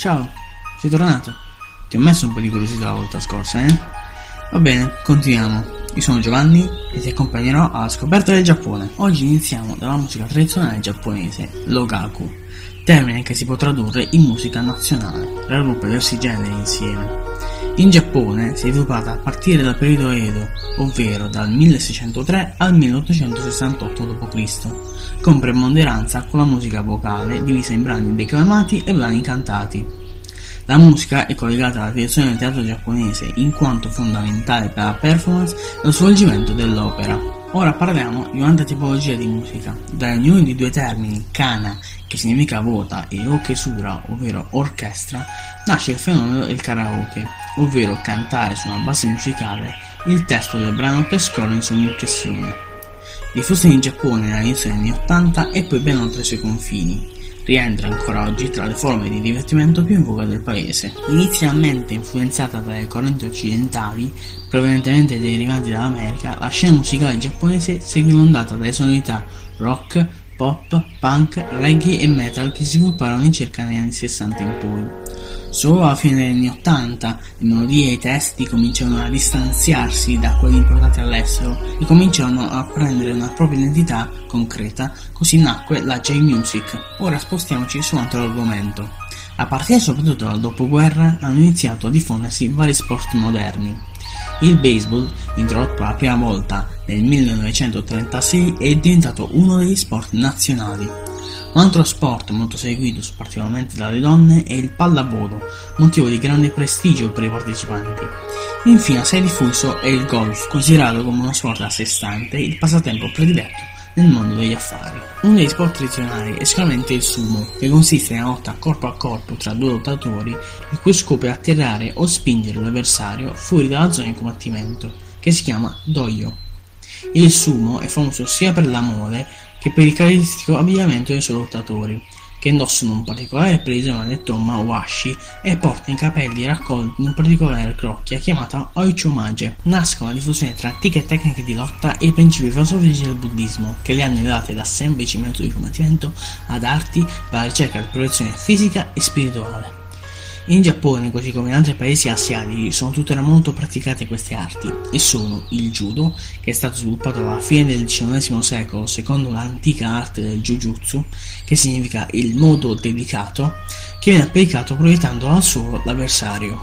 Ciao, sei tornato? Ti ho messo un po' di curiosità la volta scorsa, eh? Va bene, continuiamo. Io sono Giovanni e ti accompagnerò alla scoperta del Giappone. Oggi iniziamo dalla musica tradizionale giapponese, l'ogaku, termine che si può tradurre in musica nazionale, raggruppa diversi generi insieme. In Giappone si è sviluppata a partire dal periodo Edo, ovvero dal 1603 al 1868 d.C., con preponderanza con la musica vocale divisa in brani declamati e brani cantati. La musica è collegata alla tradizione del teatro giapponese in quanto fondamentale per la performance e lo svolgimento dell'opera. Ora parliamo di un'altra tipologia di musica. Da ognuno di due termini, kana, che significa vota, e okesura, ovvero orchestra, nasce il fenomeno del karaoke, ovvero cantare su una base musicale il testo del brano per scorrere in successione. Diffuso in Giappone all'inizio degli anni 80 e poi ben oltre i suoi confini, rientra ancora oggi tra le forme di divertimento più in voga del paese. Inizialmente influenzata dalle correnti occidentali, provenientemente derivanti dall'America, la scena musicale giapponese segue un'ondata dalle sonorità rock, pop, punk, reggae e metal che si svilupparono in circa negli anni 60 in poi. Solo alla fine degli anni Ottanta le melodie e i testi cominciarono a distanziarsi da quelli importati all'estero e cominciarono a prendere una propria identità concreta, così nacque la J-Music. Ora spostiamoci su un altro argomento. A partire soprattutto dal dopoguerra hanno iniziato a diffondersi vari sport moderni. Il baseball, introdotto la prima volta nel 1936, è diventato uno degli sport nazionali. Un altro sport molto seguito particolarmente dalle donne è il pallavolo, motivo di grande prestigio per i partecipanti. Infine, assai diffuso è il golf, considerato come uno sport a sé stante, il passatempo prediletto nel mondo degli affari. Uno degli sport tradizionali è sicuramente il sumo, che consiste nella lotta corpo a corpo tra due lottatori, il cui scopo è atterrare o spingere l'avversario fuori dalla zona di combattimento, che si chiama dojo. Il sumo è famoso sia per l'amore che per il caratteristico abbigliamento dei suoi lottatori, che indossano un particolare pregione detto mawashi e portano i capelli raccolti in un particolare crocchia chiamata oichomage. Nascono la diffusione tra antiche tecniche di lotta e principi filosofici del buddismo, che le hanno elevate da semplici metodi di combattimento ad arti per la ricerca di progressione fisica e spirituale. In Giappone, così come in altri paesi asiatici, sono tuttora molto praticate queste arti e sono il judo, che è stato sviluppato alla fine del XIX secolo secondo l'antica arte del jujutsu, che significa il modo dedicato, che viene applicato proiettando al suolo l'avversario.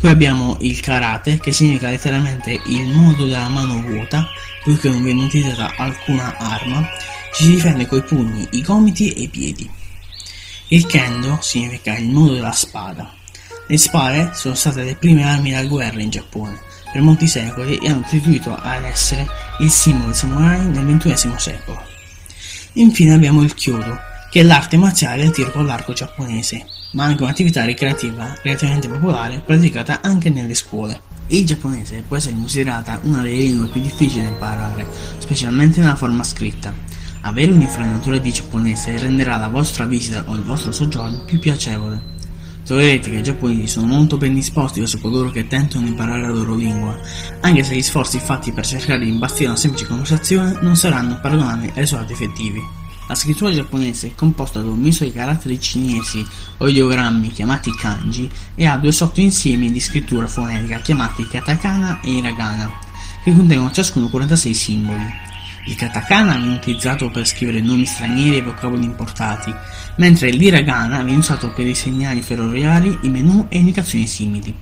Poi abbiamo il karate, che significa letteralmente il modo della mano vuota, poiché non viene utilizzata alcuna arma, ci si difende coi pugni, i gomiti e i piedi. Il kendo significa il modo della spada. Le spade sono state le prime armi da guerra in Giappone per molti secoli e hanno contribuito ad essere il simbolo dei samurai nel XXI secolo. Infine abbiamo il Kyoto, che è l'arte marziale del tiro con l'arco giapponese, ma anche un'attività ricreativa relativamente popolare praticata anche nelle scuole. Il giapponese può essere considerata una delle lingue più difficili da imparare, specialmente nella forma scritta. Avere un'infarinatura di giapponese renderà la vostra visita o il vostro soggiorno più piacevole. Troverete che i giapponesi sono molto ben disposti verso coloro che tentano di imparare la loro lingua, anche se gli sforzi fatti per cercare di imbastire una semplice conversazione non saranno paragonabili ai risultati effettivi. La scrittura giapponese è composta da un misto di caratteri cinesi o ideogrammi chiamati kanji e ha due sottoinsiemi di scrittura fonetica chiamati katakana e hiragana, che contengono ciascuno 46 simboli. Il katakana viene utilizzato per scrivere nomi stranieri e vocaboli importati, mentre l'hiragana viene usato per i segnali ferroviari, i menu e indicazioni simili.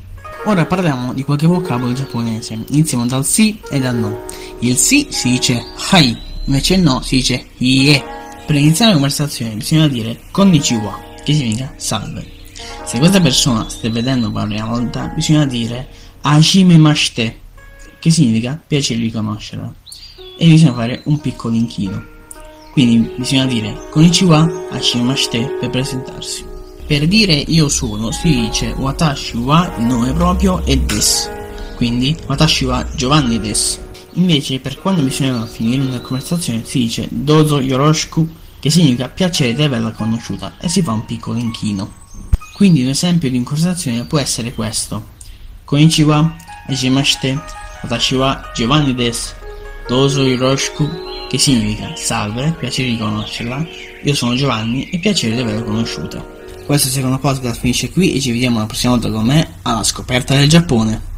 Ora parliamo di qualche vocabolo giapponese. Iniziamo dal sì e dal no. Il sì si dice hai, invece il no si dice ie. Per iniziare la conversazione bisogna dire konnichiwa, che significa salve. Se questa persona state vedendo per la prima volta, bisogna dire hajimemashite, che significa piacere di conoscerla e bisogna fare un piccolo inchino. Quindi bisogna dire Konnichiwa Hashimashite per presentarsi. Per dire io sono si dice Watashi wa il nome proprio e des. Quindi Watashi wa Giovanni des. Invece per quando bisogna finire una conversazione si dice Dozo Yoroshiku che significa piacere di averla conosciuta e si fa un piccolo inchino. Quindi un esempio di conversazione può essere questo. Konnichiwa Hashimashite Watashi wa Giovanni des. Doso Hiroshiku, che significa salve, piacere di conoscerla, io sono Giovanni e piacere di averla conosciuta. Questo secondo podcast finisce qui e ci vediamo la prossima volta con me alla scoperta del Giappone.